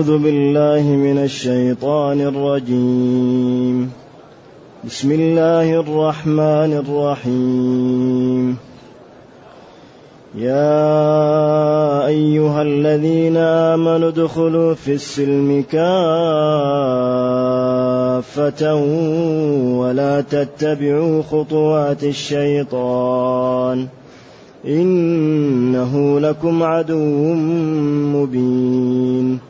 أعوذ بالله من الشيطان الرجيم. بسم الله الرحمن الرحيم. يا أيها الذين آمنوا ادخلوا في السلم كافة ولا تتبعوا خطوات الشيطان. إنه لكم عدو مبين.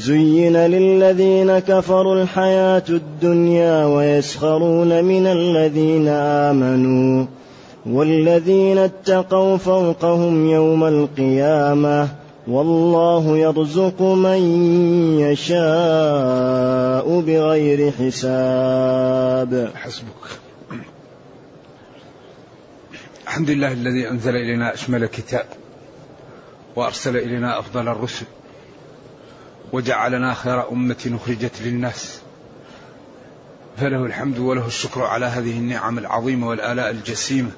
زين للذين كفروا الحياة الدنيا ويسخرون من الذين آمنوا والذين اتقوا فوقهم يوم القيامة والله يرزق من يشاء بغير حساب. حسبك. الحمد لله الذي أنزل إلينا أشمل كتاب وأرسل إلينا أفضل الرسل. وجعلنا خير أمة أخرجت للناس. فله الحمد وله الشكر على هذه النعم العظيمة والآلاء الجسيمة.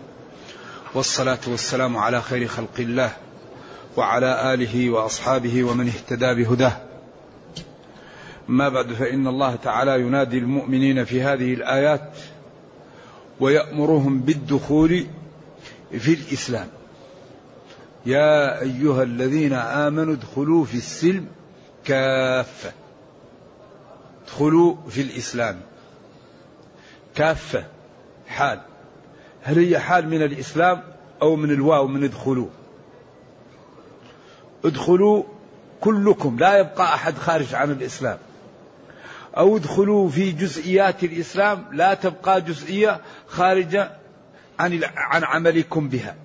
والصلاة والسلام على خير خلق الله وعلى آله وأصحابه ومن اهتدى بهداه. ما بعد فإن الله تعالى ينادي المؤمنين في هذه الآيات ويأمرهم بالدخول في الإسلام. يا أيها الذين آمنوا ادخلوا في السلم كافة ادخلوا في الإسلام. كافة حال. هل هي حال من الإسلام أو من الواو من ادخلوا؟ ادخلوا كلكم لا يبقى أحد خارج عن الإسلام. أو ادخلوا في جزئيات الإسلام لا تبقى جزئية خارجة عن عن عملكم بها.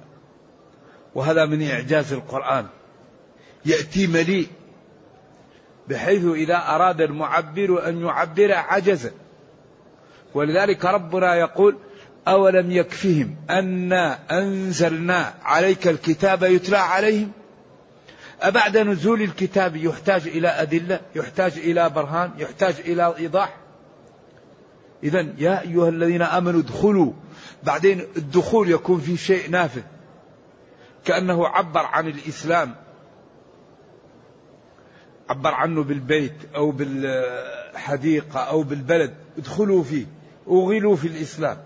وهذا من إعجاز القرآن. يأتي مليء بحيث إذا أراد المعبر أن يعبر عجز ولذلك ربنا يقول أولم يكفهم أنا أنزلنا عليك الكتاب يتلى عليهم؟ أبعد نزول الكتاب يحتاج إلى أدلة يحتاج إلى برهان يحتاج إلى إيضاح؟ إذا يا أيها الذين آمنوا ادخلوا. بعدين الدخول يكون في شيء نافذ كأنه عبر عن الإسلام. عبر عنه بالبيت أو بالحديقة أو بالبلد ادخلوا فيه أغلوا في الإسلام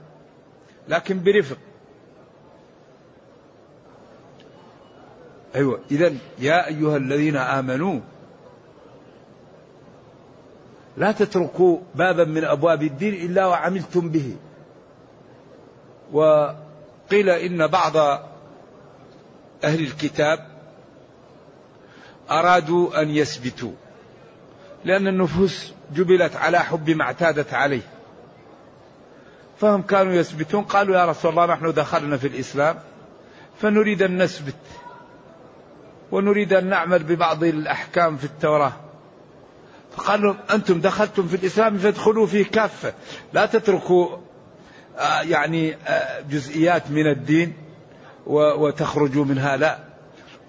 لكن برفق. أيوة إذا يا أيها الذين آمنوا لا تتركوا بابا من أبواب الدين إلا وعملتم به. وقيل إن بعض أهل الكتاب أرادوا أن يثبتوا لأن النفوس جبلت على حب ما اعتادت عليه. فهم كانوا يثبتون قالوا يا رسول الله نحن دخلنا في الإسلام فنريد أن نثبت ونريد أن نعمل ببعض الأحكام في التوراة. فقال لهم أنتم دخلتم في الإسلام فادخلوا فيه كافة لا تتركوا آه، يعني آه، جزئيات من الدين وتخرجوا منها لا.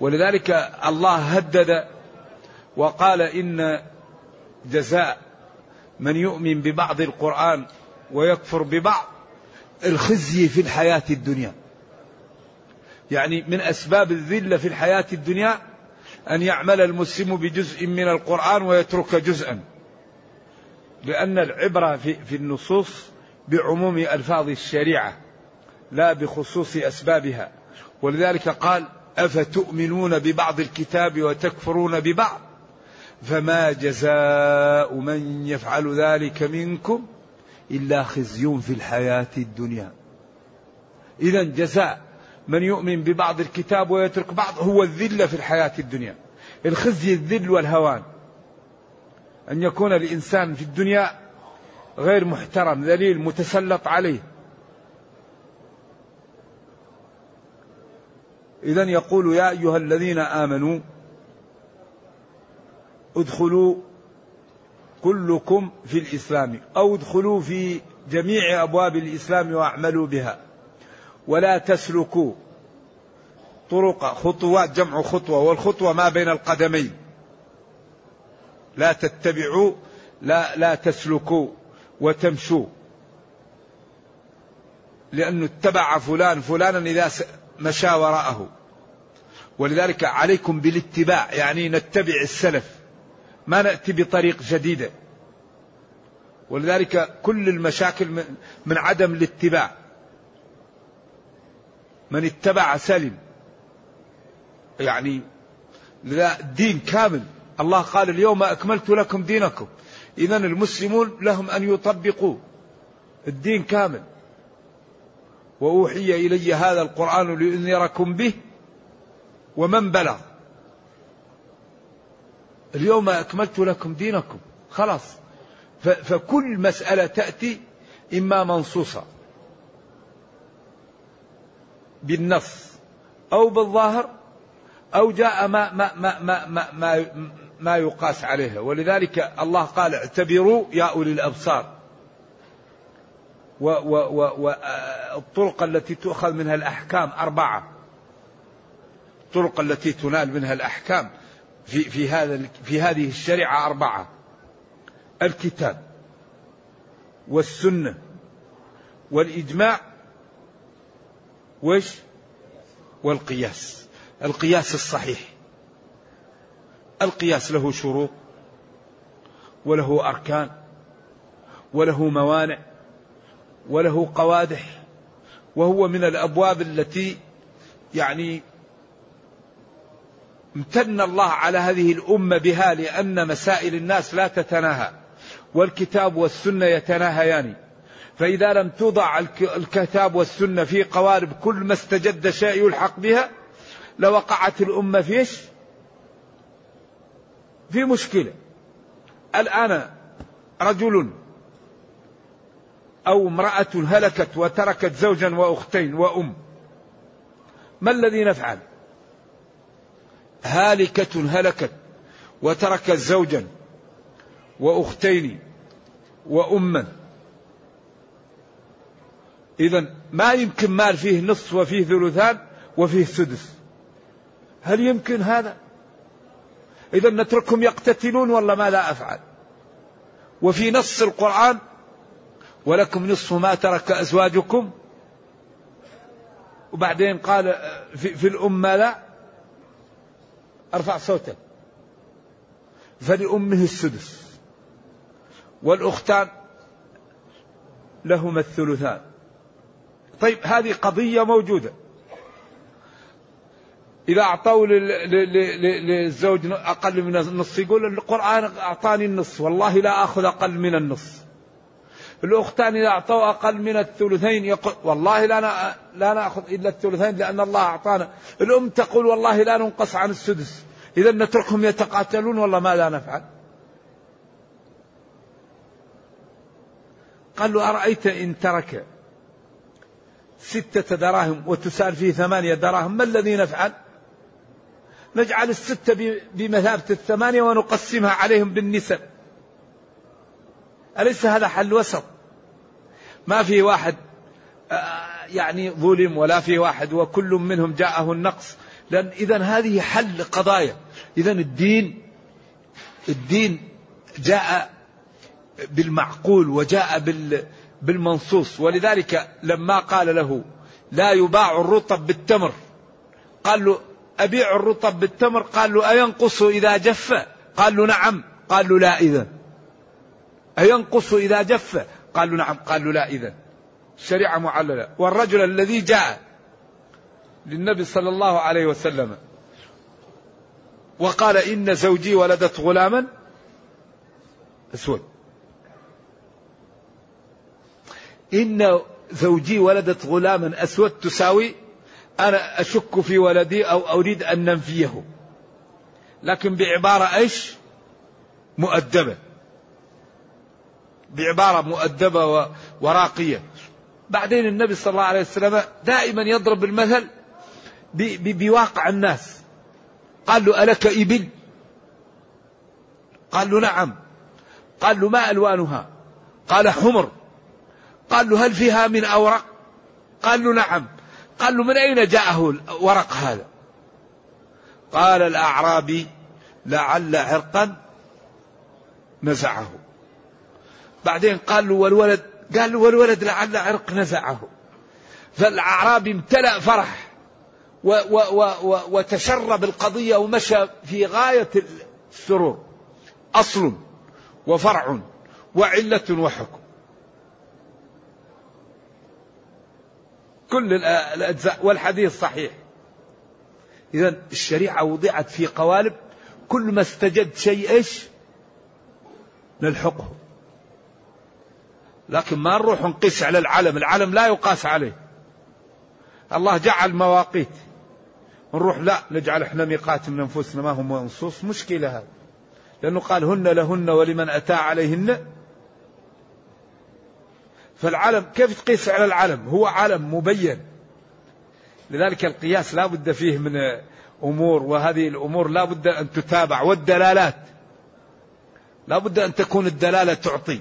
ولذلك الله هدد وقال إن جزاء من يؤمن ببعض القرآن ويكفر ببعض الخزي في الحياة الدنيا. يعني من أسباب الذلة في الحياة الدنيا أن يعمل المسلم بجزء من القرآن ويترك جزءا. لأن العبرة في, في النصوص بعموم ألفاظ الشريعة لا بخصوص أسبابها. ولذلك قال أفتؤمنون ببعض الكتاب وتكفرون ببعض؟ فما جزاء من يفعل ذلك منكم إلا خزي في الحياة الدنيا. إذا جزاء من يؤمن ببعض الكتاب ويترك بعض هو الذلة في الحياة الدنيا. الخزي الذل والهوان. أن يكون الإنسان في الدنيا غير محترم ذليل متسلط عليه. إذا يقول يا أيها الذين آمنوا ادخلوا كلكم في الإسلام أو ادخلوا في جميع أبواب الإسلام واعملوا بها ولا تسلكوا طرق خطوات جمع خطوة والخطوة ما بين القدمين. لا تتبعوا لا لا تسلكوا وتمشوا. لأنه اتبع فلان فلانا إذا مشى وراءه. ولذلك عليكم بالاتباع يعني نتبع السلف. ما نأتي بطريق جديدة. ولذلك كل المشاكل من عدم الاتباع. من اتبع سلم. يعني لا الدين كامل. الله قال اليوم أكملت لكم دينكم. إذا المسلمون لهم أن يطبقوا. الدين كامل. وأوحي إلي هذا القرآن لأنذركم به ومن بلغ. اليوم أكملت لكم دينكم. خلاص. فكل مسألة تأتي إما منصوصة بالنص أو بالظاهر أو جاء ما ما ما ما ما, ما, ما يقاس عليها. ولذلك الله قال اعتبروا يا أولي الأبصار. والطرق التي تؤخذ منها الأحكام أربعة. الطرق التي تنال منها الأحكام في في هذا في هذه الشريعة أربعة. الكتاب والسنة والإجماع وش والقياس. القياس الصحيح. القياس له شروط وله أركان وله موانع وله قوادح وهو من الأبواب التي يعني امتن الله على هذه الأمة بها لأن مسائل الناس لا تتناهى والكتاب والسنة يتناهيان فإذا لم توضع الكتاب والسنة في قوارب كل ما استجد شيء يلحق بها لوقعت الأمة في إيش؟ في مشكلة الآن رجل أو امرأة هلكت وتركت زوجا وأختين وأم. ما الذي نفعل؟ هالكة هلكت وتركت زوجا وأختين وأما. إذا ما يمكن مال فيه نصف وفيه ثلثان وفيه سدس. هل يمكن هذا؟ إذا نتركهم يقتتلون ولا ما لا أفعل؟ وفي نص القرآن ولكم نصف ما ترك أزواجكم. وبعدين قال في, في الأمة لا. أرفع صوتك. فلأمه السدس. والأختان لهما الثلثان. طيب هذه قضية موجودة. إذا أعطوا للزوج أقل من النص يقول القرآن أعطاني النص والله لا أخذ أقل من النص الأختان إذا أعطوا أقل من الثلثين يقول والله لا لا نأخذ إلا الثلثين لأن الله أعطانا. الأم تقول والله لا ننقص عن السدس. إذا نتركهم يتقاتلون والله ما لا نفعل. قال له أرأيت إن ترك ستة دراهم وتسال فيه ثمانية دراهم ما الذي نفعل؟ نجعل الستة بمثابة الثمانية ونقسمها عليهم بالنسب. أليس هذا حل وسط؟ ما في واحد آه، يعني ظلم ولا في واحد وكل منهم جاءه النقص. لأن إذا هذه حل قضايا. إذا الدين الدين جاء بالمعقول وجاء بالمنصوص. ولذلك لما قال له لا يباع الرطب بالتمر. قال له أبيع الرطب بالتمر؟ قال له أينقص إذا جف؟ قال له نعم. قال له لا إذا. أينقص إذا جف؟ قال له نعم قال له لا إذا الشريعة معللة. والرجل الذي جاء للنبي صلى الله عليه وسلم وقال إن زوجي ولدت غلاما أسود. إن زوجي ولدت غلاما أسود تساوي أنا أشك في ولدي أو أريد أن ننفيه. لكن بعبارة إيش؟ مؤدبة. بعبارة مؤدبة وراقية. بعدين النبي صلى الله عليه وسلم دائما يضرب المثل بواقع الناس. قال له ألك إبل؟ قال له نعم. قال له ما ألوانها؟ قال حمر. قال له هل فيها من أورق؟ قال له نعم. قال له من أين جاءه الورق هذا؟ قال الأعرابي لعل عرقا نزعه. بعدين قال له والولد قال له والولد لعل عرق نزعه. فالأعرابي امتلأ فرح و و و و وتشرب القضية ومشى في غاية السرور. أصل وفرع وعلة وحكم. كل الأجزاء والحديث صحيح. إذا الشريعة وضعت في قوالب كل ما استجد شيء إيش؟ نلحقه لكن ما نروح نقيس على العلم العلم لا يقاس عليه. الله جعل مواقيت. نروح لا نجعل إحنا ميقات من أنفسنا ما هو منصوص مشكلة هذا لأنه قال هن لهن ولمن أتى عليهن. فالعلم كيف تقيس على العلم؟ هو علم مبين. لذلك القياس لا بد فيه من أمور وهذه الأمور لا بد أن تتابع. والدلالات. لا بد أن تكون الدلالة تعطي.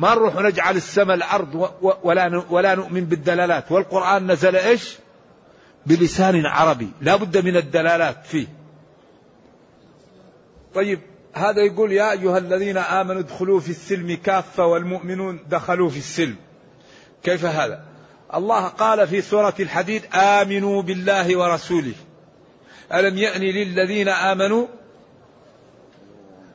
ما نروح نجعل السماء الأرض ولا ولا نؤمن بالدلالات. والقرآن نزل إيش؟ بلسان عربي. لا بد من الدلالات فيه. طيب هذا يقول يا أيها الذين آمنوا ادخلوا في السلم كافة والمؤمنون دخلوا في السلم. كيف هذا؟ الله قال في سورة الحديد آمنوا بالله ورسوله. ألم يأن للذين آمنوا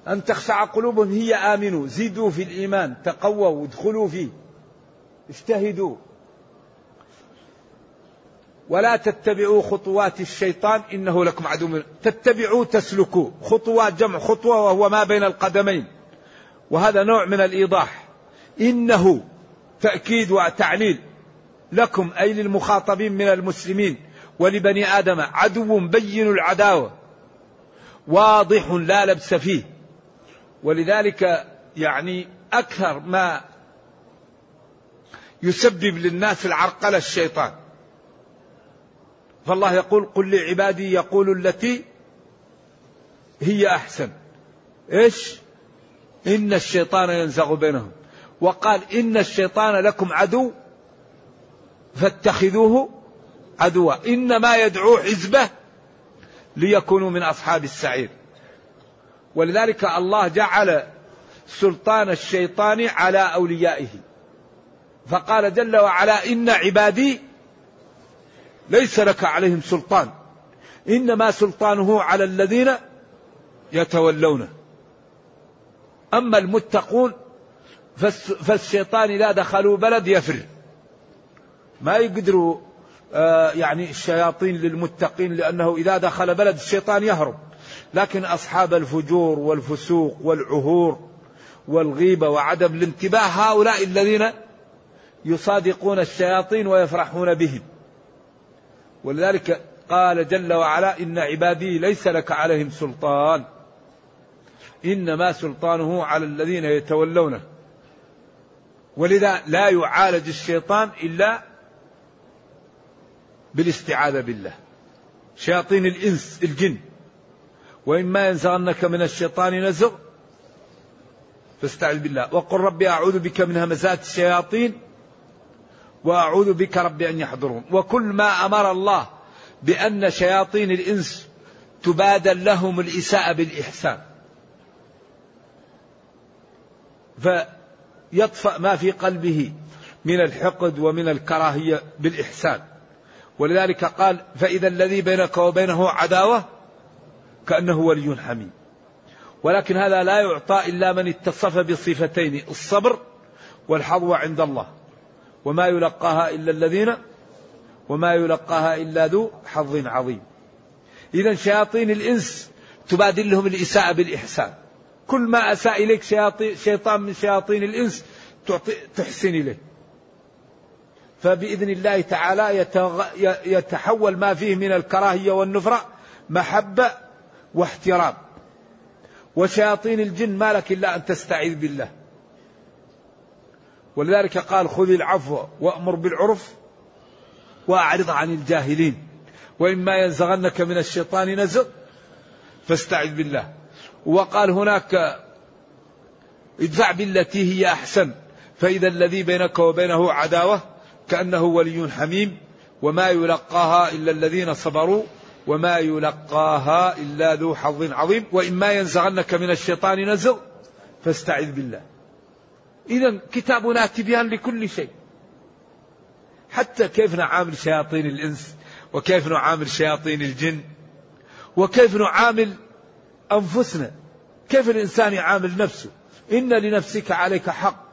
أن تخشع قلوبهم هي آمنوا زيدوا في الإيمان تقووا ادخلوا فيه اجتهدوا. ولا تتبعوا خطوات الشيطان إنه لكم عدو تتبعوا تسلكوا. خطوات جمع خطوة وهو ما بين القدمين. وهذا نوع من الإيضاح. إنه تأكيد وتعليل لكم أي للمخاطبين من المسلمين ولبني آدم عدو بين العداوة. واضح لا لبس فيه. ولذلك يعني أكثر ما يسبب للناس العرقلة الشيطان. فالله يقول قل لعبادي يقول التي هي أحسن. إيش؟ إن الشيطان ينزغ بينهم. وقال إن الشيطان لكم عدو فاتخذوه عدوا. إنما يدعو حزبه ليكونوا من أصحاب السعير. ولذلك الله جعل سلطان الشيطان على أوليائه. فقال جل وعلا إن عبادي ليس لك عليهم سلطان. إنما سلطانه على الذين يتولونه. أما المتقون فالشيطان إذا دخلوا بلد يفر. ما يقدروا آه، يعني الشياطين للمتقين لأنه إذا دخل بلد الشيطان يهرب. لكن أصحاب الفجور والفسوق والعهور والغيبة وعدم الانتباه هؤلاء الذين يصادقون الشياطين ويفرحون بهم. ولذلك قال جل وعلا إن عبادي ليس لك عليهم سلطان. إنما سلطانه على الذين يتولونه. ولذا لا يعالج الشيطان إلا بالاستعاذة بالله. شياطين الإنس الجن. وإما ينزغنك من الشيطان نزغ فاستعذ بالله. وقل ربي أعوذ بك من همزات الشياطين وأعوذ بك رب أن يحضرون. وكل ما أمر الله بأن شياطين الإنس تبادل لهم الإساءة بالإحسان. فيطفأ ما في قلبه من الحقد ومن الكراهية بالإحسان. ولذلك قال فإذا الذي بينك وبينه عداوة كأنه ولي حميم. ولكن هذا لا يعطى إلا من اتصف بصفتين الصبر والحظوة عند الله. وما يلقاها إلا الذين وما يلقاها إلا ذو حظ عظيم. إذا شياطين الإنس تبادل لهم الإساءة بالإحسان. كل ما أساء إليك شيطان من شياطين الإنس تحسن إليه. فبإذن الله تعالى يتحول ما فيه من الكراهية والنفرة محبة واحترام. وشياطين الجن ما لك إلا أن تستعيذ بالله. ولذلك قال خذ العفو وأمر بالعرف وأعرض عن الجاهلين. وإما ينزغنك من الشيطان نزغ فاستعذ بالله. وقال هناك ادفع بالتي هي أحسن. فإذا الذي بينك وبينه عداوة كأنه ولي حميم وما يلقاها إلا الذين صبروا وما يلقاها إلا ذو حظ عظيم. وإما ينزغنك من الشيطان نزغ فاستعذ بالله. إذا كتابنا تبيان لكل شيء. حتى كيف نعامل شياطين الإنس وكيف نعامل شياطين الجن وكيف نعامل أنفسنا. كيف الإنسان يعامل نفسه؟ إن لنفسك عليك حق.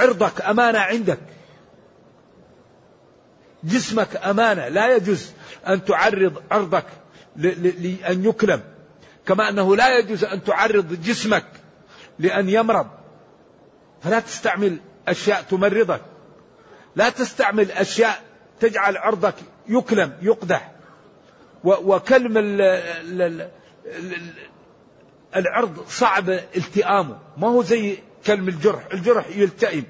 عرضك أمانة عندك. جسمك أمانة لا يجوز أن تعرض عرضك لأن يكلم كما أنه لا يجوز أن تعرض جسمك لأن يمرض. فلا تستعمل أشياء تمرضك لا تستعمل أشياء تجعل عرضك يكلم يقدح. وكلم العرض صعب التئامه. ما هو زي كلم الجرح الجرح يلتئم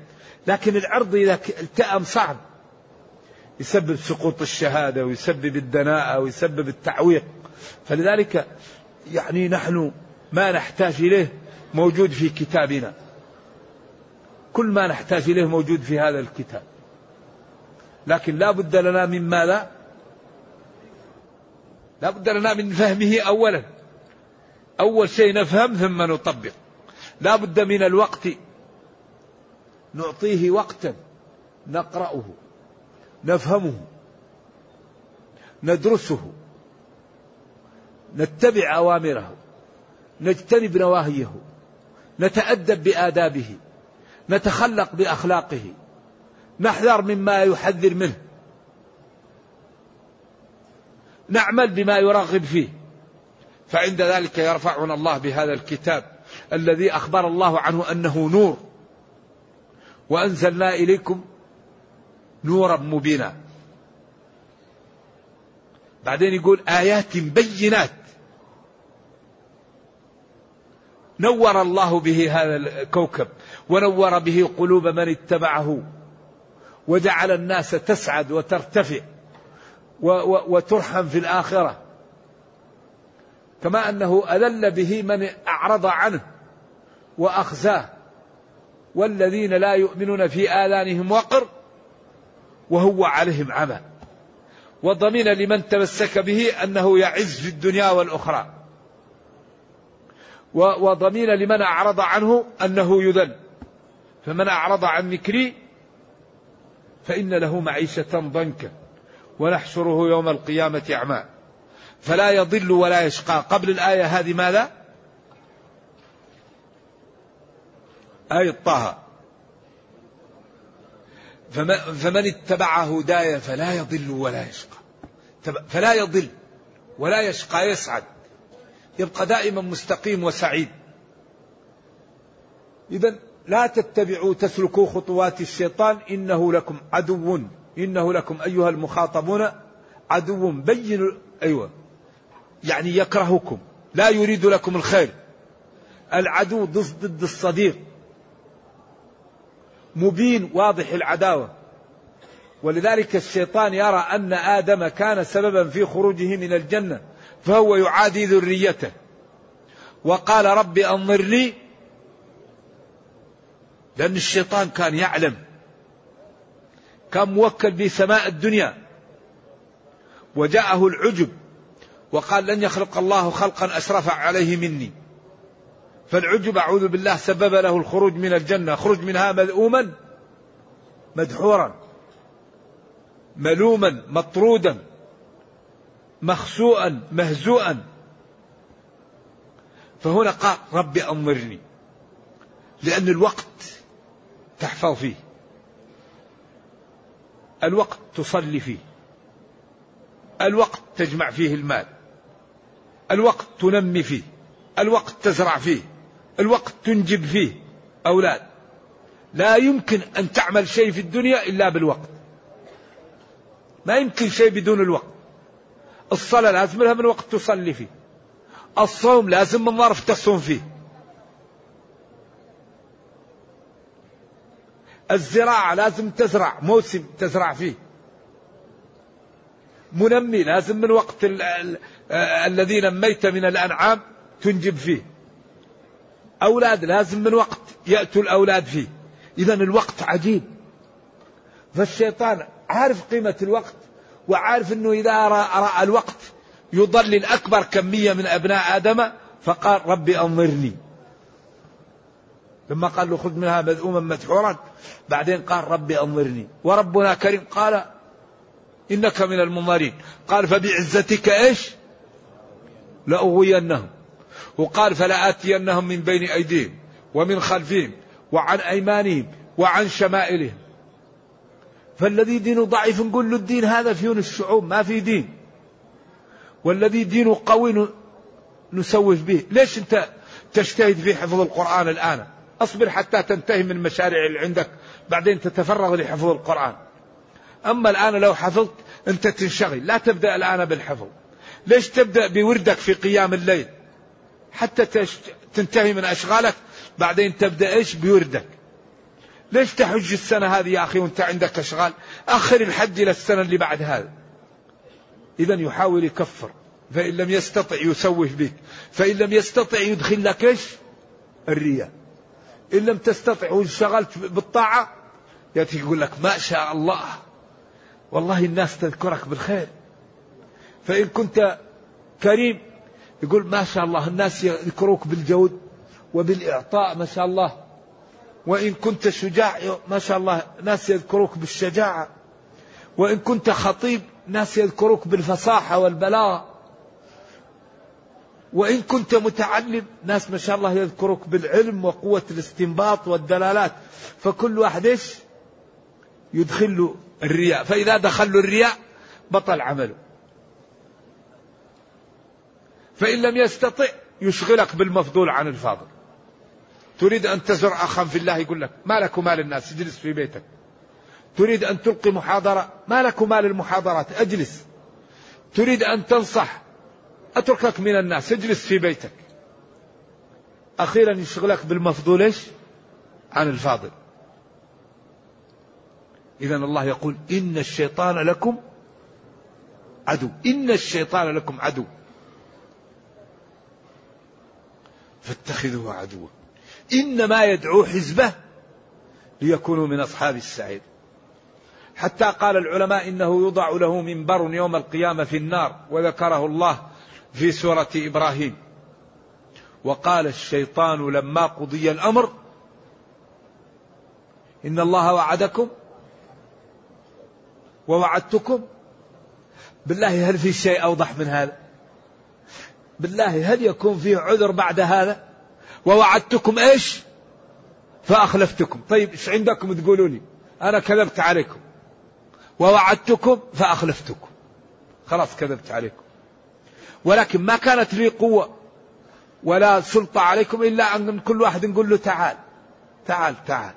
لكن العرض إذا التأم صعب. يسبب سقوط الشهادة ويسبب الدناءة ويسبب التعويق. فلذلك يعني نحن ما نحتاج إليه موجود في كتابنا. كل ما نحتاج إليه موجود في هذا الكتاب. لكن لا بد لنا من ماذا؟ لا بد لنا من فهمه أولا. أول شيء نفهم ثم نطبق. لا بد من الوقت. نعطيه وقتا. نقرأه. نفهمه ندرسه نتبع أوامره نجتنب نواهيه نتأدب بآدابه نتخلق بأخلاقه نحذر مما يحذر منه نعمل بما يرغب فيه. فعند ذلك يرفعنا الله بهذا الكتاب الذي أخبر الله عنه أنه نور. وأنزلنا إليكم نورا مبينا. بعدين يقول آيات بينات. نور الله به هذا الكوكب ونور به قلوب من اتبعه وجعل الناس تسعد وترتفع وترحم في الآخرة. كما أنه أذل به من أعرض عنه وأخزاه. والذين لا يؤمنون في آذانهم وقر وهو عليهم عمى وضمن لمن تمسك به أنه يعز في الدنيا والأخرى. وضمين لمن أعرض عنه أنه يذل. فمن أعرض عن ذكري فإن له معيشة ضنكا ونحشره يوم القيامة أعمى. فلا يضل ولا يشقى. قبل الآية هذه ماذا؟ آية طه فمن اتبع هداي فلا يضل ولا يشقى. فلا يضل ولا يشقى يسعد. يبقى دائما مستقيم وسعيد. إذا لا تتبعوا تسلكوا خطوات الشيطان إنه لكم عدو. إنه لكم أيها المخاطبون عدو بين أيوة. يعني يكرهكم لا يريد لكم الخير. العدو ضد الصديق. مبين واضح العداوة. ولذلك الشيطان يرى أن آدم كان سببا في خروجه من الجنة فهو يعادي ذريته. وقال رب أنظرني لأن الشيطان كان يعلم كان موكل بسماء الدنيا. وجاءه العجب وقال لن يخلق الله خلقا أشرف عليه مني. فالعجب أعوذ بالله سبب له الخروج من الجنة. خرج منها مذءوما مدحورا ملوما مطرودا مخسوءا مهزوءا فهنا قال ربي أنظرني لأن الوقت تحفظ فيه. الوقت تصلي فيه. الوقت تجمع فيه المال. الوقت تنمي فيه. الوقت تزرع فيه. الوقت تنجب فيه أولاد. لا يمكن أن تعمل شيء في الدنيا إلا بالوقت. ما يمكن شيء بدون الوقت. الصلاة لازم لها من وقت تصلي فيه. الصوم لازم من ظرف تصوم فيه. الزراعة لازم تزرع موسم تزرع فيه. منمي لازم من وقت الذي نميت من الأنعام تنجب فيه. أولاد لازم من وقت يأتوا الأولاد فيه. إذا الوقت عجيب. فالشيطان عارف قيمة الوقت وعارف أنه إذا رأى الوقت يضلل أكبر كمية من أبناء آدم فقال ربي أنظرني. لما قال له خذ منها مذءوما مدحورا بعدين قال ربي أنظرني. وربنا كريم قال إنك من المنظرين. قال فبعزتك إيش؟ لأغوينهم. وقال فلآتينهم من بين أيديهم ومن خلفهم وعن أيمانهم وعن شمائلهم. فالذي دينه ضعيف نقول له الدين هذا فيون الشعوب ما في دين. والذي دينه قوي نسوف به. ليش أنت تجتهد في حفظ القرآن الآن؟ أصبر حتى تنتهي من المشاريع اللي عندك بعدين تتفرغ لحفظ القرآن. أما الآن لو حفظت أنت تنشغل. لا تبدأ الآن بالحفظ. ليش تبدأ بوردك في قيام الليل؟ حتى تنتهي من أشغالك بعدين تبدأ إيش؟ بوردك ليش تحج السنة هذه يا أخي وأنت عندك أشغال؟ أخر الحج إلى السنة اللي بعد هذا. إذا يحاول يكفر. فإن لم يستطع يسوف بك. فإن لم يستطع يدخل لك إيش؟ الرياء. إن لم تستطع وانشغلت بالطاعة يأتي يقول لك ما شاء الله. والله الناس تذكرك بالخير. فإن كنت كريم يقول ما شاء الله الناس يذكروك بالجود وبالإعطاء ما شاء الله. وإن كنت شجاع ما شاء الله ناس يذكروك بالشجاعة. وإن كنت خطيب ناس يذكروك بالفصاحة والبلاغة وإن كنت متعلم ناس ما شاء الله يذكروك بالعلم وقوة الاستنباط والدلالات. فكل واحد إيش؟ يدخل الرياء. فإذا دخل له الرياء بطل عمله. فإن لم يستطع يشغلك بالمفضول عن الفاضل. تريد أن تزر أخا في الله يقول لك ما لك مال الناس اجلس في بيتك. تريد أن تلقي محاضرة ما لك مال المحاضرات أجلس. تريد أن تنصح أتركك من الناس اجلس في بيتك. أخيرا يشغلك بالمفضول إيش؟ عن الفاضل. إذا الله يقول إن الشيطان لكم عدو إن الشيطان لكم عدو. فاتخذوه عدوا. إنما يدعو حزبه ليكونوا من أصحاب السعير. حتى قال العلماء إنه يوضع له منبر يوم القيامة في النار وذكره الله في سورة إبراهيم. وقال الشيطان لما قضي الأمر إن الله وعدكم ووعدتكم. بالله هل في شيء أوضح من هذا؟ بالله هل يكون فيه عذر بعد هذا؟ ووعدتكم إيش؟ فأخلفتكم. طيب إيش عندكم تقولوا لي؟ أنا كذبت عليكم. ووعدتكم فأخلفتكم. خلاص كذبت عليكم. ولكن ما كانت لي قوة ولا سلطة عليكم إلا أن كل واحد نقول له تعال تعال تعال.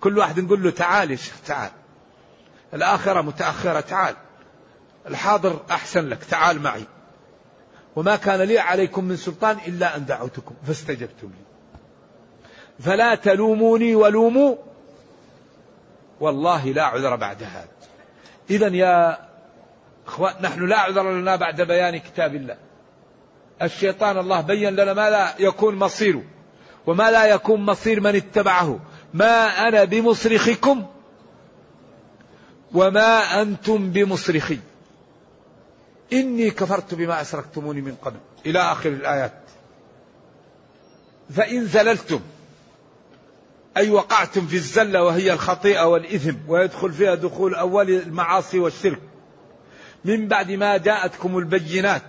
كل واحد نقول له تعال يا شيخ تعال. الآخرة متأخرة تعال. الحاضر أحسن لك تعال معي. وما كان لي عليكم من سلطان إلا أن دعوتكم فاستجبتم لي. فلا تلوموني ولوموا. والله لا عذر بعد هذا. إذا يا أخوان نحن لا عذر لنا بعد بيان كتاب الله. الشيطان الله بين لنا ما لا يكون مصيره وما لا يكون مصير من اتبعه. ما أنا بمصرخكم وما أنتم بمصرخي. إني كفرت بما أشركتموني من قبل. إلى آخر الآيات. فإن زللتم أي وقعتم في الزلة وهي الخطيئة والإثم ويدخل فيها دخول أول المعاصي والشرك. من بعد ما جاءتكم البينات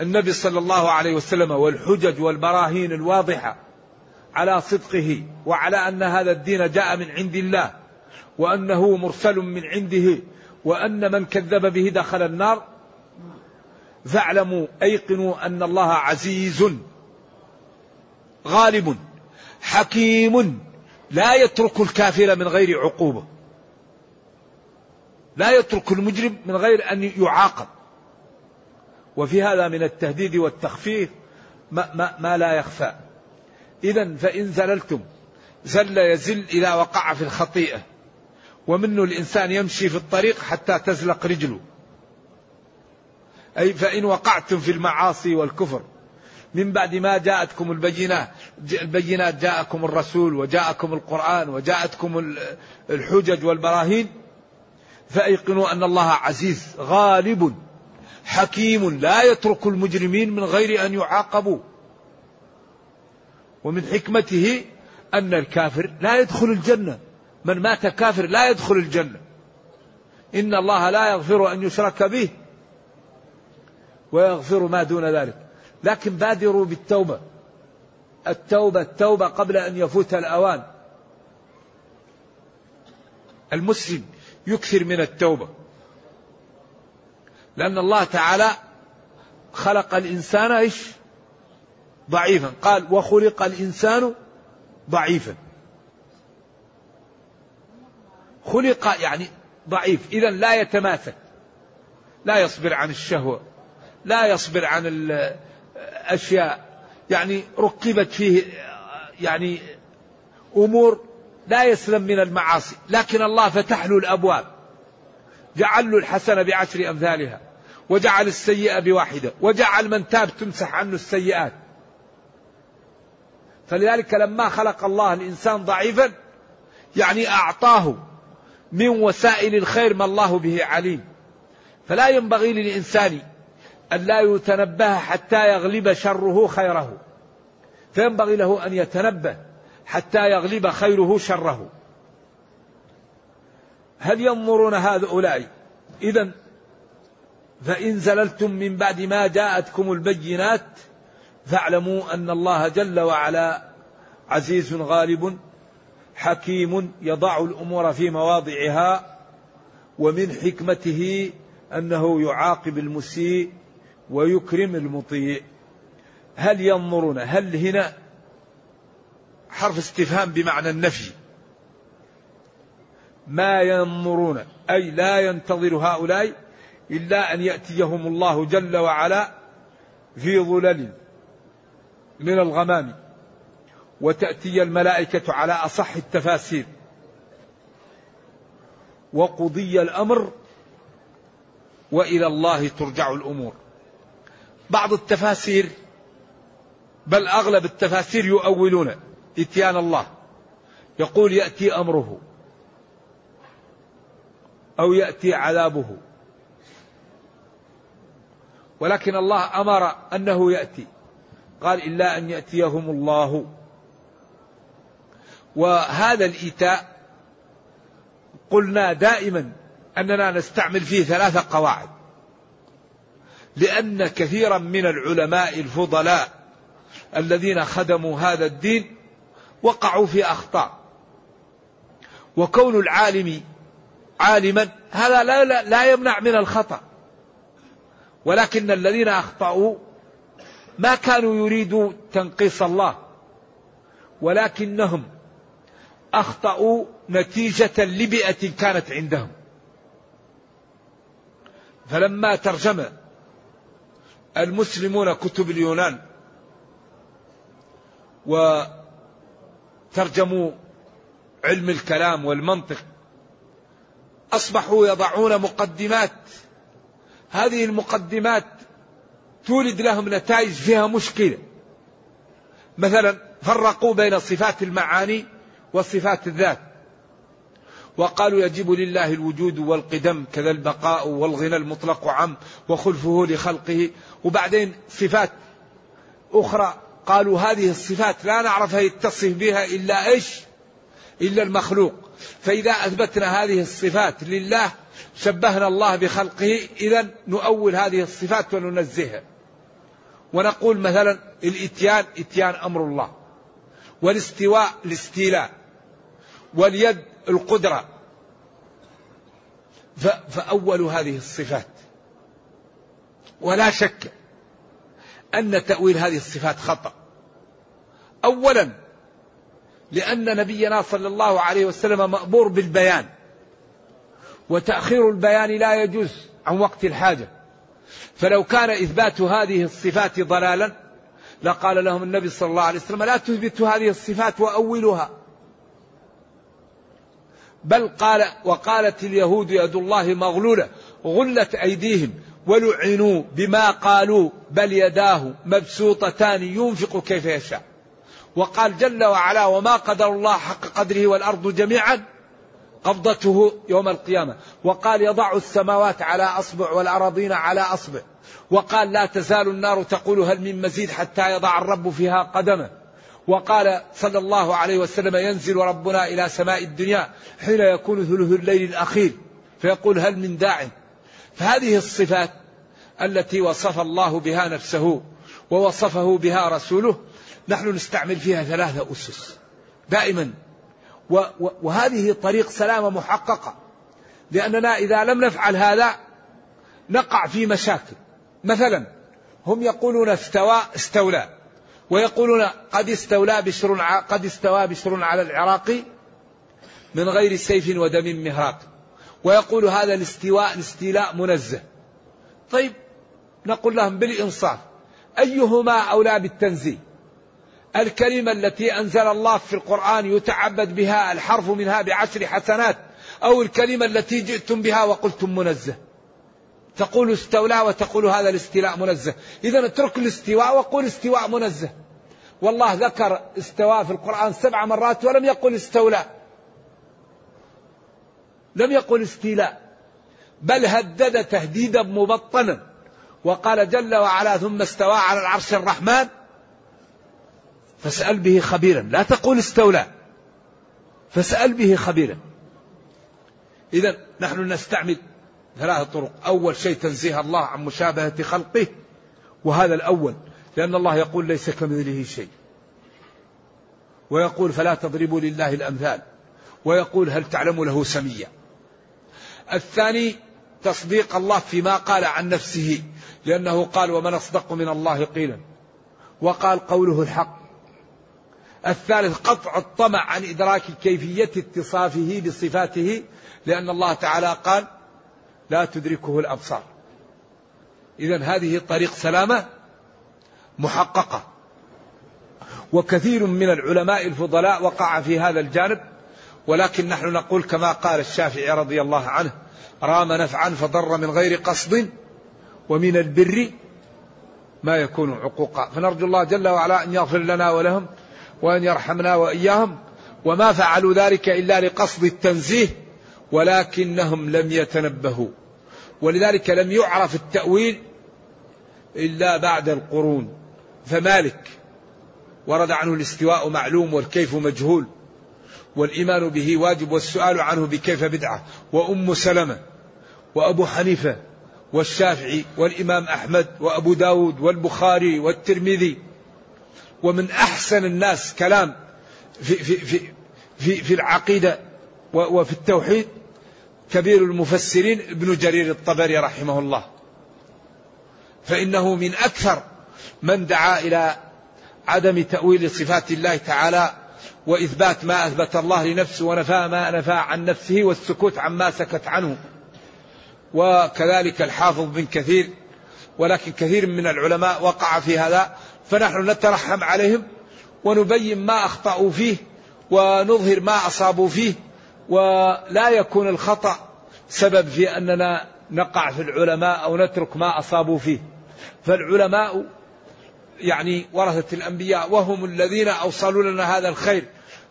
النبي صلى الله عليه وسلم والحجج والبراهين الواضحة على صدقه وعلى أن هذا الدين جاء من عند الله وأنه مرسل من عنده وأن من كذب به دخل النار فاعلموا أيقنوا أن الله عزيز غالب حكيم لا يترك الكافر من غير عقوبة. لا يترك المجرم من غير أن يعاقب. وفي هذا من التهديد والتخفيف ما, ما, ما لا يخفى. إذا فإن زللتم زل يزل إذا وقع في الخطيئة. ومنه الإنسان يمشي في الطريق حتى تزلق رجله. أي فإن وقعتم في المعاصي والكفر. من بعد ما جاءتكم البينات البينات جاءكم الرسول وجاءكم القرآن وجاءتكم الحجج والبراهين فأيقنوا أن الله عزيز غالب حكيم لا يترك المجرمين من غير أن يعاقبوا. ومن حكمته أن الكافر لا يدخل الجنة. من مات كافر لا يدخل الجنة. إن الله لا يغفر أن يشرك به. ويغفر ما دون ذلك. لكن بادروا بالتوبة. التوبة التوبة قبل أن يفوت الأوان. المسلم يكثر من التوبة. لأن الله تعالى خلق الإنسان إيش؟ ضعيفا. قال وخلق الإنسان ضعيفا. خلق يعني ضعيف. إذا لا يتماسك لا يصبر عن الشهوة. لا يصبر عن الأشياء. يعني ركبت فيه يعني أمور لا يسلم من المعاصي. لكن الله فتح له الأبواب. جعل له الحسنة بعشر أمثالها. وجعل السيئة بواحدة. وجعل من تاب تمسح عنه السيئات. فلذلك لما خلق الله الإنسان ضعيفا يعني أعطاه من وسائل الخير ما الله به عليم. فلا ينبغي للإنسان أن لا يتنبه حتى يغلب شره خيره. فينبغي له أن يتنبه حتى يغلب خيره شره. هل ينظرون هؤلاء؟ إذا فإن زللتم من بعد ما جاءتكم البينات فاعلموا أن الله جل وعلا عزيز غالب حكيم يضع الأمور في مواضعها ومن حكمته أنه يعاقب المسيء ويكرم المطيع. هل ينظرون هل هنا حرف استفهام بمعنى النفي؟ ما ينظرون أي لا ينتظر هؤلاء إلا أن يأتيهم الله جل وعلا في ظلل من الغمام وتأتي الملائكة على أصح التفاسير. وقضي الأمر وإلى الله ترجع الأمور. بعض التفاسير بل أغلب التفاسير يؤولون إتيان الله. يقول يأتي أمره أو يأتي عذابه. ولكن الله أمر أنه يأتي. قال إلا أن يأتيهم الله. وهذا الإيتاء قلنا دائما أننا نستعمل فيه ثلاثة قواعد. لأن كثيرا من العلماء الفضلاء الذين خدموا هذا الدين وقعوا في أخطاء. وكون العالم عالما هذا لا, لا, لا يمنع من الخطأ. ولكن الذين أخطأوا ما كانوا يريدوا تنقيص الله ولكنهم أخطأوا نتيجة لبئة كانت عندهم. فلما ترجم المسلمون كتب اليونان وترجموا علم الكلام والمنطق. أصبحوا يضعون مقدمات. هذه المقدمات تولد لهم نتائج فيها مشكلة. مثلا فرقوا بين صفات المعاني وصفات الذات. وقالوا يجب لله الوجود والقدم كذا البقاء والغنى المطلق عم وخلفه لخلقه. وبعدين صفات أخرى قالوا هذه الصفات لا نعرفها يتصف بها إلا إيش؟ إلا المخلوق. فإذا أثبتنا هذه الصفات لله شبهنا الله بخلقه إذا نؤول هذه الصفات وننزهها. ونقول مثلا الإتيان إتيان أمر الله. والاستواء الاستيلاء. واليد القدرة. فأول هذه الصفات. ولا شك أن تأويل هذه الصفات خطأ. أولا لأن نبينا صلى الله عليه وسلم مأمور بالبيان. وتأخير البيان لا يجوز عن وقت الحاجة. فلو كان إثبات هذه الصفات ضلالا لقال لهم النبي صلى الله عليه وسلم لا تثبتوا هذه الصفات وأولوها بل قال وقالت اليهود يد الله مغلولة غلت أيديهم ولعنوا بما قالوا بل يداه مبسوطتان ينفق كيف يشاء. وقال جل وعلا وما قدر الله حق قدره والأرض جميعا قبضته يوم القيامة. وقال يضع السماوات على أصبع والأراضين على أصبع. وقال لا تزال النار تقول هل من مزيد حتى يضع الرب فيها قدمه. وقال صلى الله عليه وسلم ينزل ربنا إلى سماء الدنيا حين يكون ثلث الليل الأخير. فيقول هل من داع؟ فهذه الصفات التي وصف الله بها نفسه ووصفه بها رسوله نحن نستعمل فيها ثلاثة أسس. دائما. وهذه طريق سلامة محققة. لأننا إذا لم نفعل هذا نقع في مشاكل. مثلا هم يقولون استوى استولى. ويقولون قد استولى بشر قد استوى بشر على العراق من غير سيف ودم مهراق. ويقول هذا الاستواء الاستيلاء منزه. طيب نقول لهم بالإنصاف أيهما أولى بالتنزيه؟ الكلمة التي أنزل الله في القرآن يتعبد بها الحرف منها بعشر حسنات أو الكلمة التي جئتم بها وقلتم منزه؟ تقول استولى وتقول هذا الاستيلاء منزه. إذا اترك الاستواء وقول استواء منزه. والله ذكر استواء في القرآن سبع مرات ولم يقل استولى. لم يقل استيلاء. بل هدد تهديدا مبطنا. وقال جل وعلا ثم استوى على العرش الرحمن. فاسأل به خبيرا. لا تقول استولى. فاسأل به خبيرا. إذا نحن نستعمل ثلاثة طرق. أول شيء تنزيه الله عن مشابهة خلقه وهذا الأول لأن الله يقول ليس كمثله شيء. ويقول فلا تضربوا لله الأمثال. ويقول هل تعلم له سميا. الثاني تصديق الله فيما قال عن نفسه لأنه قال ومن أصدق من الله قيلا. وقال قوله الحق. الثالث قطع الطمع عن إدراك كيفية اتصافه بصفاته لأن الله تعالى قال لا تدركه الأبصار. إذا هذه طريق سلامة محققة. وكثير من العلماء الفضلاء وقع في هذا الجانب ولكن نحن نقول كما قال الشافعي رضي الله عنه رام نفعا فضر من غير قصد ومن البر ما يكون عقوقا. فنرجو الله جل وعلا أن يغفر لنا ولهم وأن يرحمنا وإياهم وما فعلوا ذلك إلا لقصد التنزيه ولكنهم لم يتنبهوا. ولذلك لم يعرف التأويل إلا بعد القرون. فمالك ورد عنه الاستواء معلوم والكيف مجهول والإيمان به واجب والسؤال عنه بكيف بدعة وأم سلمة وأبو حنيفة والشافعي والإمام أحمد وأبو داود والبخاري والترمذي. ومن أحسن الناس كلام في, في, في, في, في العقيدة وفي التوحيد كبير المفسرين ابن جرير الطبري رحمه الله. فإنه من أكثر من دعا إلى عدم تأويل صفات الله تعالى وإثبات ما أثبت الله لنفسه ونفى ما نفى عن نفسه والسكوت عما سكت عنه. وكذلك الحافظ بن كثير ولكن كثير من العلماء وقع في هذا فنحن نترحم عليهم ونبين ما أخطأوا فيه ونظهر ما أصابوا فيه ولا يكون الخطأ سبب في أننا نقع في العلماء أو نترك ما أصابوا فيه. فالعلماء يعني ورثة الأنبياء وهم الذين أوصلوا لنا هذا الخير.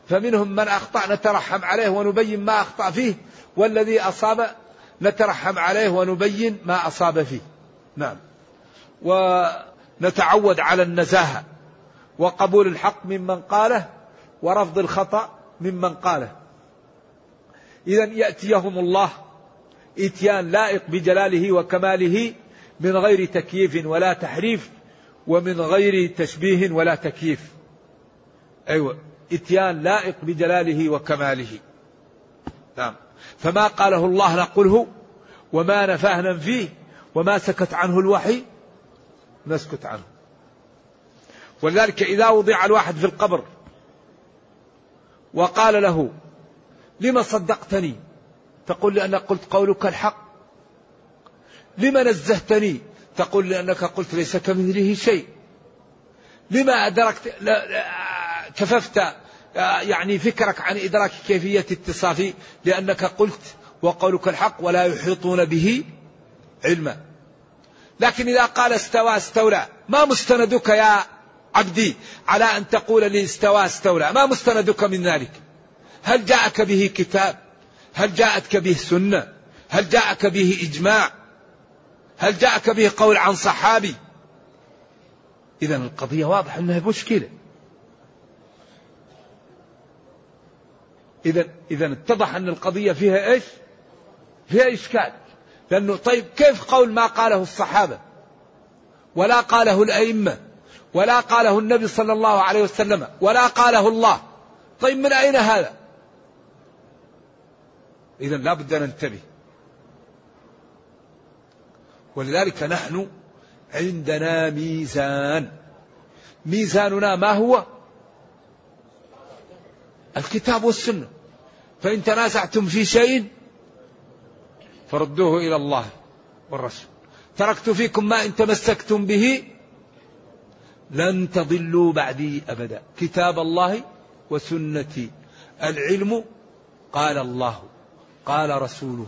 فمنهم من أخطأ نترحم عليه ونبين ما أخطأ فيه والذي أصاب نترحم عليه ونبين ما أصاب فيه. نعم. ونتعود على النزاهة وقبول الحق ممن قاله ورفض الخطأ ممن قاله. إذا يأتيهم الله إتيان لائق بجلاله وكماله من غير تكييف ولا تحريف ومن غير تشبيه ولا تكييف. أيوة إتيان لائق بجلاله وكماله. نعم. فما قاله الله نقله وما نفاه ننفيه وما سكت عنه الوحي؟ نسكت عنه. ولذلك إذا وضع الواحد في القبر وقال له لما صدقتني؟ تقول لأنك قلت قولك الحق. لما نزهتني؟ تقول لأنك قلت ليس كمثله شيء. لما أدركت كففت يعني فكرك عن إدراك كيفية اتصافي لأنك قلت وقولك الحق ولا يحيطون به علما. لكن إذا قال استوى استولى. ما مستندك يا عبدي على أن تقول لي استوى استولى؟ ما مستندك من ذلك؟ هل جاءك به كتاب؟ هل جاءتك به سنة؟ هل جاءك به إجماع؟ هل جاءك به قول عن صحابي؟ إذا القضية واضح أنها مشكلة. إذا إذا اتضح أن القضية فيها إيش؟ فيها إشكال. لأنه طيب كيف قول ما قاله الصحابة؟ ولا قاله الأئمة ولا قاله النبي صلى الله عليه وسلم ولا قاله الله. طيب من أين هذا؟ إذا لا بد أن ننتبه. ولذلك نحن عندنا ميزان. ميزاننا ما هو؟ الكتاب والسنة. فإن تنازعتم في شيء فردوه إلى الله والرسول. تركت فيكم ما إن تمسكتم به لن تضلوا بعدي أبدا. كتاب الله وسنتي. العلم قال الله. قال رسوله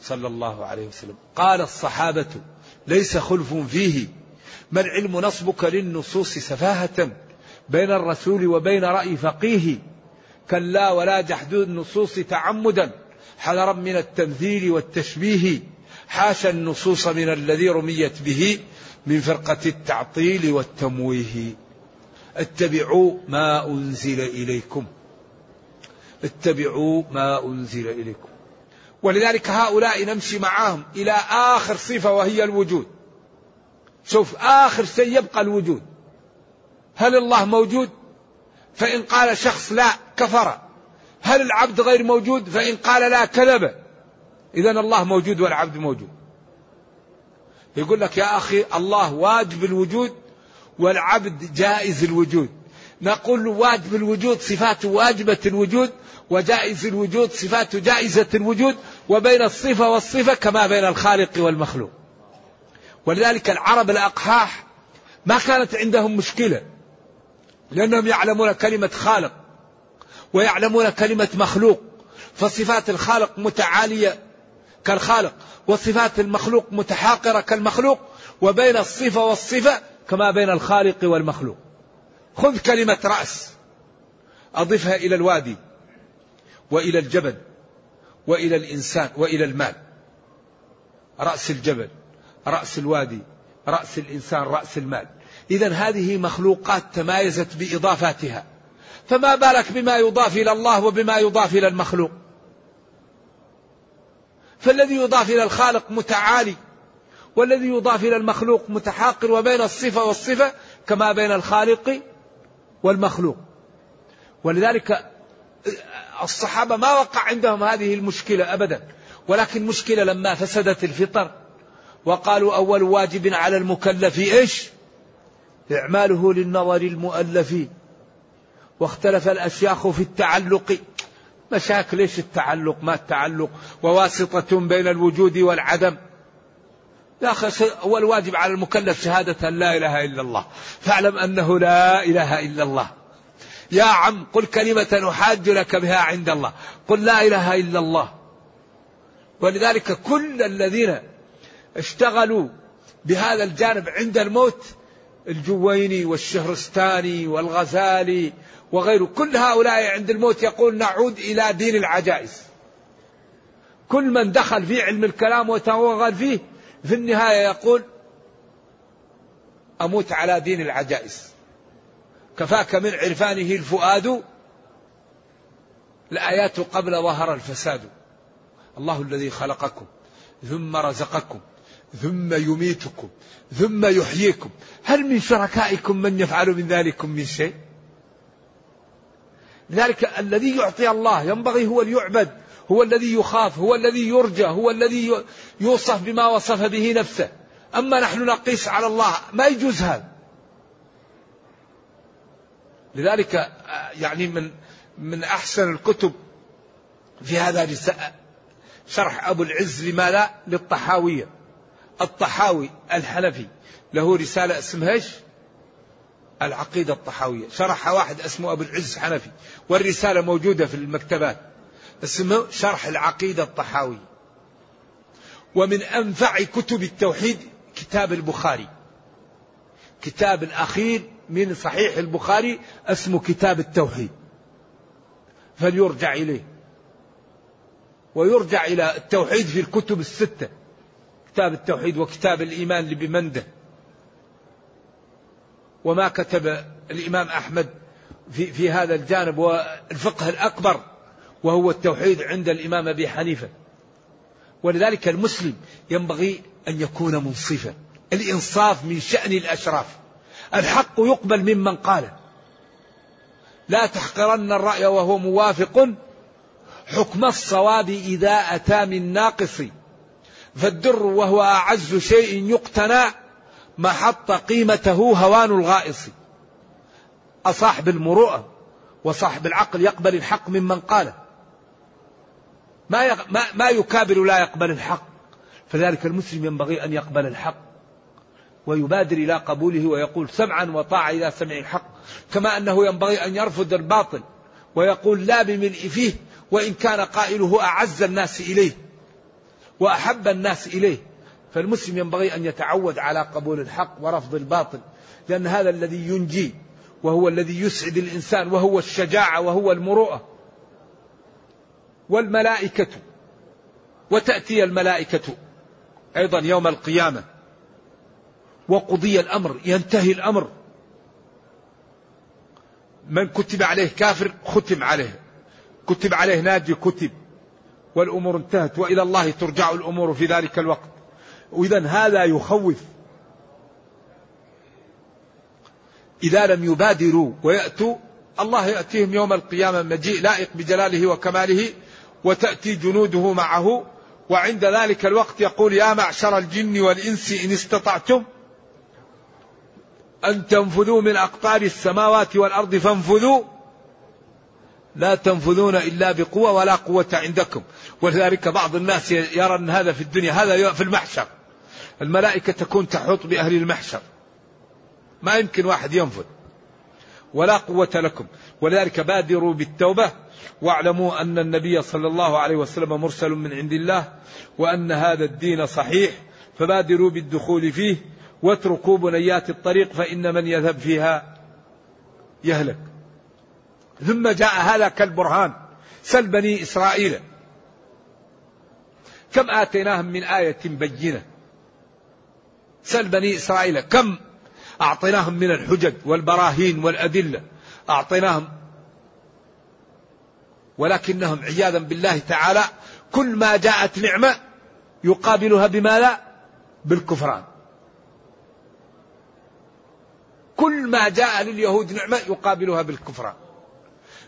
صلى الله عليه وسلم. قال الصحابة ليس خلف فيه. ما العلم نصبك للنصوص سفاهة بين الرسول وبين رأي فقيه؟ كلا ولا جحد النصوص تعمدا. حذرا من التمثيل والتشبيه. حاشا النصوص من الذي رميت به من فرقة التعطيل والتمويه. اتبعوا ما أنزل إليكم. اتبعوا ما أنزل إليكم. ولذلك هؤلاء نمشي معهم إلى آخر صفة وهي الوجود. شوف آخر شيء يبقى الوجود. هل الله موجود؟ فإن قال شخص لا كفر. هل العبد غير موجود؟ فإن قال لا كذب. إذا الله موجود والعبد موجود. يقول لك يا أخي الله واجب الوجود والعبد جائز الوجود. نقول واجب الوجود صفاته واجبة الوجود وجائز الوجود صفات جائزة الوجود وبين الصفة والصفة كما بين الخالق والمخلوق. ولذلك العرب الأقحاح ما كانت عندهم مشكلة لأنهم يعلمون كلمة خالق ويعلمون كلمة مخلوق. فصفات الخالق متعالية كالخالق وصفات المخلوق متحاقرة كالمخلوق وبين الصفة والصفة كما بين الخالق والمخلوق. خذ كلمة رأس أضفها إلى الوادي. وإلى الجبل وإلى الإنسان وإلى المال. رأس الجبل رأس الوادي رأس الإنسان رأس المال. إذا هذه مخلوقات تمايزت بإضافاتها. فما بالك بما يضاف إلى الله وبما يضاف إلى المخلوق؟ فالذي يضاف إلى الخالق متعالي والذي يضاف إلى المخلوق متحاقر وبين الصفة والصفة كما بين الخالق والمخلوق. ولذلك الصحابة ما وقع عندهم هذه المشكلة أبدا. ولكن مشكلة لما فسدت الفطر وقالوا أول واجب على المكلف إيش؟ إعماله للنظر المؤلف. واختلف الأشياخ في التعلق. مشاكل إيش التعلق؟ ما التعلق؟ وواسطة بين الوجود والعدم. يا أخي أول واجب على المكلف شهادة لا إله إلا الله. فاعلم أنه لا إله إلا الله. يا عم قل كلمة أحاج لك بها عند الله. قل لا إله إلا الله. ولذلك كل الذين اشتغلوا بهذا الجانب عند الموت الجويني والشهرستاني والغزالي وغيره كل هؤلاء عند الموت يقول نعود إلى دين العجائز. كل من دخل في علم الكلام وتوغل فيه في النهاية يقول أموت على دين العجائز. كفاك من عرفانه الفؤاد الآيات قبل ظهر الفساد. الله الذي خلقكم ثم رزقكم ثم يميتكم ثم يحييكم. هل من شركائكم من يفعل من ذلكم من شيء؟ لذلك الذي يعطي الله ينبغي هو ليعبد هو الذي يخاف هو الذي يرجى هو الذي يوصف بما وصف به نفسه. أما نحن نقيس على الله ما يجوز هذا. لذلك يعني من من أحسن الكتب في هذا شرح أبو العز لما لا للطحاوية. الطحاوي الحنفي له رسالة اسمها إيش؟ العقيدة الطحاوية. شرحها واحد اسمه أبو العز حنفي والرسالة موجودة في المكتبات اسمه شرح العقيدة الطحاوية. ومن أنفع كتب التوحيد كتاب البخاري كتاب الأخير من صحيح البخاري اسمه كتاب التوحيد. فليرجع إليه. ويرجع إلى التوحيد في الكتب الستة. كتاب التوحيد وكتاب الإيمان لبمنده. وما كتب الإمام أحمد في, في هذا الجانب. والفقه الأكبر وهو التوحيد عند الإمام أبي حنيفة. ولذلك المسلم ينبغي أن يكون منصفا. الإنصاف من شأن الأشراف. الحق يقبل ممن قاله. لا تحقرن الرأي وهو موافق. حكم الصواب إذا أتى من ناقص. فالدر وهو أعز شيء يقتنى محط قيمته هوان الغائص. أصاحب المروءة وصاحب العقل يقبل الحق ممن قاله. ما. ما ما يكابر لا يقبل الحق. فذلك المسلم ينبغي أن يقبل الحق. ويبادر إلى قبوله ويقول سمعا وطاعة إذا سمع الحق. كما أنه ينبغي أن يرفض الباطل ويقول لا بملء فيه وإن كان قائله أعز الناس إليه وأحب الناس إليه. فالمسلم ينبغي أن يتعود على قبول الحق ورفض الباطل لأن هذا الذي ينجي وهو الذي يسعد الإنسان وهو الشجاعة وهو المروءة. والملائكة وتأتي الملائكة أيضا يوم القيامة. وقضي الأمر ينتهي الأمر. من كتب عليه كافر ختم عليه. كتب عليه ناجي كتب. والأمور انتهت وإلى الله ترجع الأمور في ذلك الوقت. وإذا هذا يخوف. إذا لم يبادروا ويأتوا الله يأتيهم يوم القيامة مجيء لائق بجلاله وكماله وتأتي جنوده معه. وعند ذلك الوقت يقول يا معشر الجن والإنس إن استطعتم أن تنفذوا من أقطار السماوات والأرض فانفذوا. لا تنفذون إلا بقوة ولا قوة عندكم. ولذلك بعض الناس يرى أن هذا في الدنيا هذا في المحشر. الملائكة تكون تحوط بأهل المحشر. ما يمكن واحد ينفذ. ولا قوة لكم. ولذلك بادروا بالتوبة. واعلموا أن النبي صلى الله عليه وسلم مرسل من عند الله وأن هذا الدين صحيح. فبادروا بالدخول فيه. واتركوا بنيات الطريق فإن من يذهب فيها يهلك. ثم جاء هذا كالبرهان سل بني إسرائيل. كم آتيناهم من آية بينة؟ سل بني إسرائيل كم أعطيناهم من الحجج والبراهين والأدلة؟ أعطيناهم. ولكنهم عياذا بالله تعالى كل ما جاءت نعمة يقابلها بما لا بالكفران. كل ما جاء لليهود نعمة يقابلها بالكفران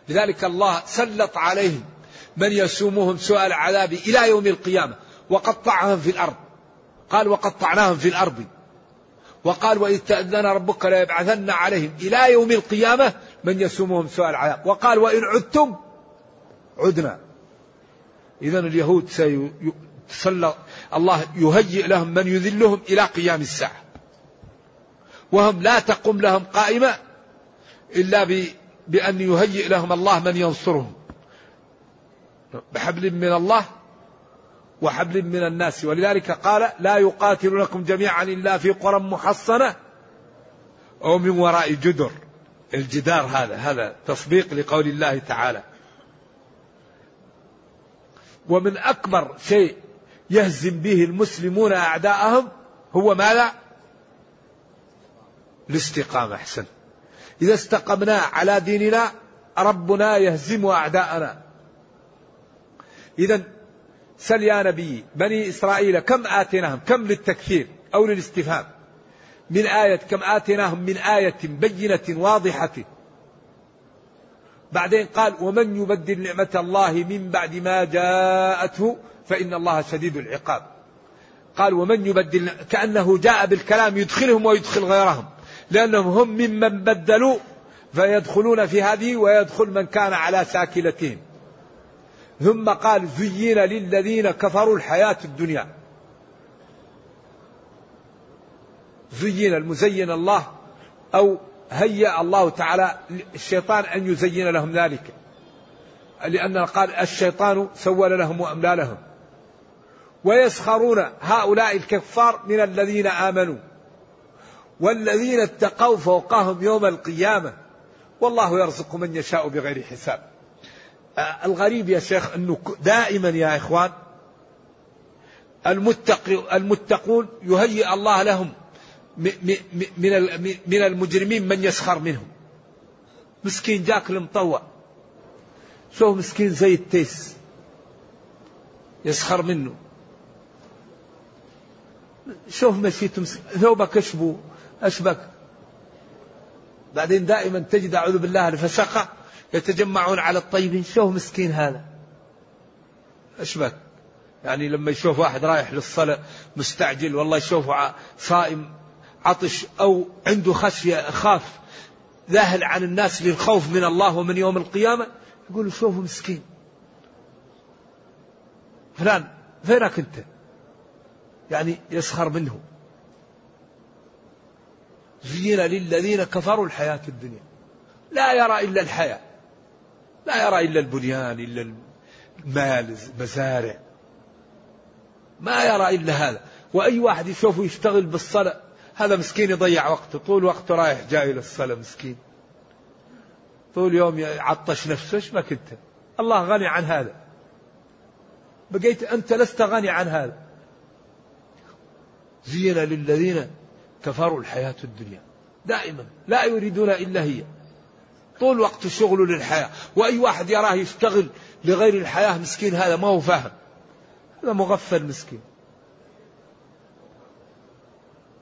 لذلك الله سلط عليهم من يسومهم سوء العذاب إلى يوم القيامة. وقطعهم في الأرض. قال وقطعناهم في الأرض. وقال وإذ تأذن ربك ليبعثن عليهم إلى يوم القيامة من يسومهم سوء العذاب. وقال وإن عدتم عدنا. إذا اليهود سيسلط الله يهيئ لهم من يذلهم إلى قيام الساعة. وهم لا تقوم لهم قائمة إلا بأن يهيئ لهم الله من ينصرهم. بحبل من الله وحبل من الناس. ولذلك قال لا يقاتلونكم جميعا إلا في قرى محصنة أو من وراء جدر. الجدار هذا هذا تصديق لقول الله تعالى. ومن أكبر شيء يهزم به المسلمون أعداءهم هو ماذا؟ الاستقامة أحسن. إذا استقمنا على ديننا ربنا يهزم أعداءنا. إذا سل يا نبي بني إسرائيل كم آتيناهم؟ كم للتكثير أو للاستفهام؟ من آية كم آتيناهم؟ من آية بينة واضحة. بعدين قال ومن يبدل نعمة الله من بعد ما جاءته فإن الله شديد العقاب. قال ومن يبدل كأنه جاء بالكلام يدخلهم ويدخل غيرهم. لأنهم هم ممن بدلوا فيدخلون في هذه ويدخل من كان على ساكلتهم ثم قال زين للذين كفروا الحياة الدنيا. زين المزين الله أو هيأ الله تعالى الشيطان أن يزين لهم ذلك. لأن قال الشيطان سول لهم وأملى لهم. ويسخرون هؤلاء الكفار من الذين آمنوا. والذين اتقوا فوقهم يوم القيامة والله يرزق من يشاء بغير حساب. الغريب يا شيخ أنه دائما يا إخوان المتق المتقون يهيئ الله لهم من المجرمين من يسخر منهم. مسكين جاك المطوع شوف مسكين زي التيس يسخر منه. شوف مشيته ثوبك اشبو أشبك. بعدين دائما تجد أعوذ بالله الفسقة يتجمعون على الطيبين شوف مسكين هذا؟ أشبك. يعني لما يشوف واحد رايح للصلاة مستعجل والله يشوفه صائم عطش أو عنده خشية خاف ذاهل عن الناس للخوف من الله ومن يوم القيامة يقول شوفوا مسكين. فلان فينك أنت؟ يعني يسخر منه. زين للذين كفروا الحياة الدنيا. لا يرى إلا الحياة. لا يرى إلا البنيان إلا المال المزارع. ما يرى إلا هذا. وأي واحد يشوفه يشتغل بالصلاة هذا مسكين يضيع وقته. طول وقته رايح جاي للصلاة مسكين. طول يوم يعطش نفسه إيش ما كنت؟ الله غني عن هذا. بقيت أنت لست غني عن هذا. زين للذين كفروا الحياة الدنيا. دائما. لا يريدون إلا هي. طول وقت شغله للحياة. وأي واحد يراه يشتغل لغير الحياة مسكين هذا ما هو فاهم. هذا مغفل مسكين.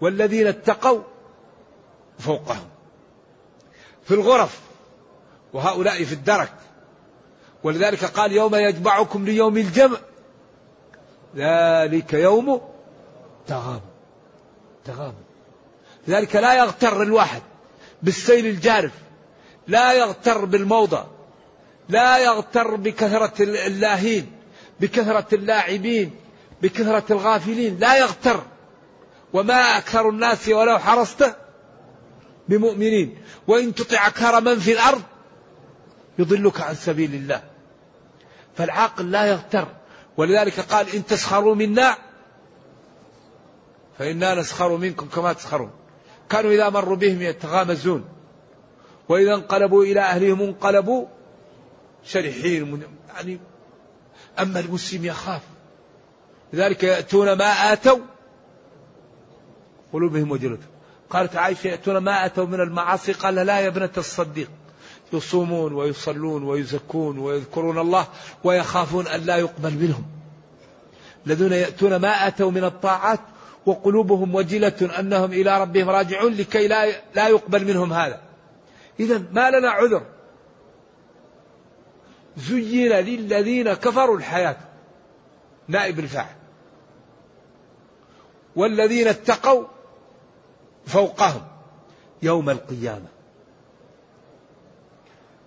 والذين اتقوا فوقهم. في الغرف. وهؤلاء في الدرك. ولذلك قال يوم يجمعكم ليوم الجمع. ذلك يوم تغاب. تغاب. لذلك لا يغتر الواحد بالسيل الجارف لا يغتر بالموضع لا يغتر بكثرة اللاهين بكثرة اللاعبين بكثرة الغافلين لا يغتر. وما أكثر الناس ولو حرصت بمؤمنين. وإن تطع أكثر من في الأرض يضلك عن سبيل الله. فالعاقل لا يغتر. ولذلك قال إن تسخروا منا فإنا نسخر منكم كما تسخرون. كانوا إذا مروا بهم يتغامزون. وإذا انقلبوا إلى أهلهم انقلبوا شرحين يعني أما المسلم يخاف. لذلك يأتون ما آتوا قلوبهم وجلة قالت عائشة يأتون ما أتوا من المعاصي؟ قال لا يا ابنة الصديق. يصومون ويصلون ويزكون ويذكرون الله ويخافون أن لا يقبل منهم. الذين يأتون ما أتوا من الطاعات وقلوبهم وجلة أنهم إلى ربهم راجعون لكي لا لا يقبل منهم هذا. إذا ما لنا عذر. زين للذين كفروا الحياة. نائب الفاعل. والذين اتقوا فوقهم يوم القيامة.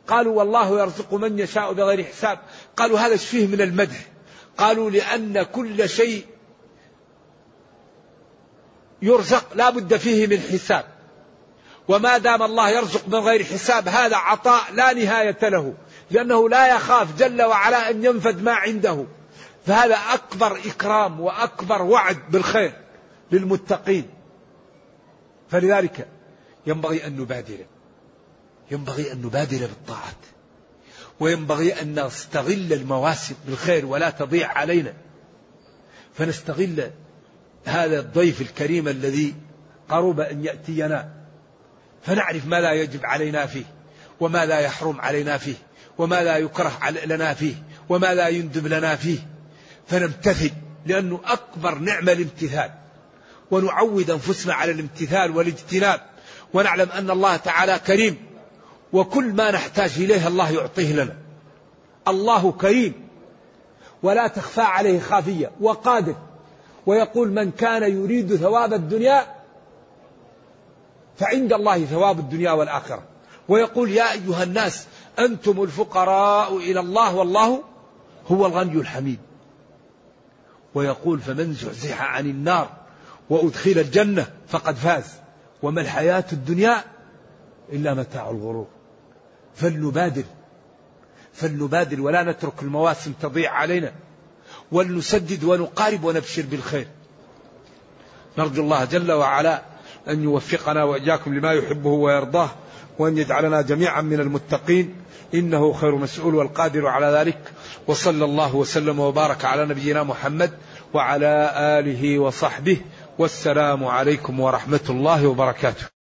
قالوا والله يرزق من يشاء بغير حساب. قالوا هذا فيه من المدح. قالوا لأن كل شيء يرزق لا بد فيه من حساب. وما دام الله يرزق من غير حساب هذا عطاء لا نهاية له لأنه لا يخاف جل وعلا أن ينفد ما عنده. فهذا أكبر إكرام وأكبر وعد بالخير للمتقين. فلذلك ينبغي أن نبادر. ينبغي أن نبادر بالطاعات. وينبغي أن نستغل المواسم بالخير ولا تضيع علينا. فنستغل هذا الضيف الكريم الذي قرب أن يأتينا فنعرف ما لا يجب علينا فيه وما لا يحرم علينا فيه وما لا يكره لنا فيه وما لا يندب لنا فيه. فنمتثل لأنه أكبر نعمة الامتثال. ونعود أنفسنا على الامتثال والاجتناب ونعلم أن الله تعالى كريم وكل ما نحتاج إليه الله يعطيه لنا. الله كريم ولا تخفى عليه خافية وقادر ويقول من كان يريد ثواب الدنيا فعند الله ثواب الدنيا والآخرة. ويقول يا أيها الناس أنتم الفقراء إلى الله والله هو الغني الحميد. ويقول فمن زحزح عن النار وأدخل الجنة فقد فاز. وما الحياة الدنيا إلا متاع الغرور. فلنبادر فلنبادر ولا نترك المواسم تضيع علينا. ولنسدد ونقارب ونبشر بالخير. نرجو الله جل وعلا أن يوفقنا وإياكم لما يحبه ويرضاه وأن يجعلنا جميعا من المتقين. إنه خير مسؤول والقادر على ذلك. وصلى الله وسلم وبارك على نبينا محمد وعلى آله وصحبه. والسلام عليكم ورحمة الله وبركاته.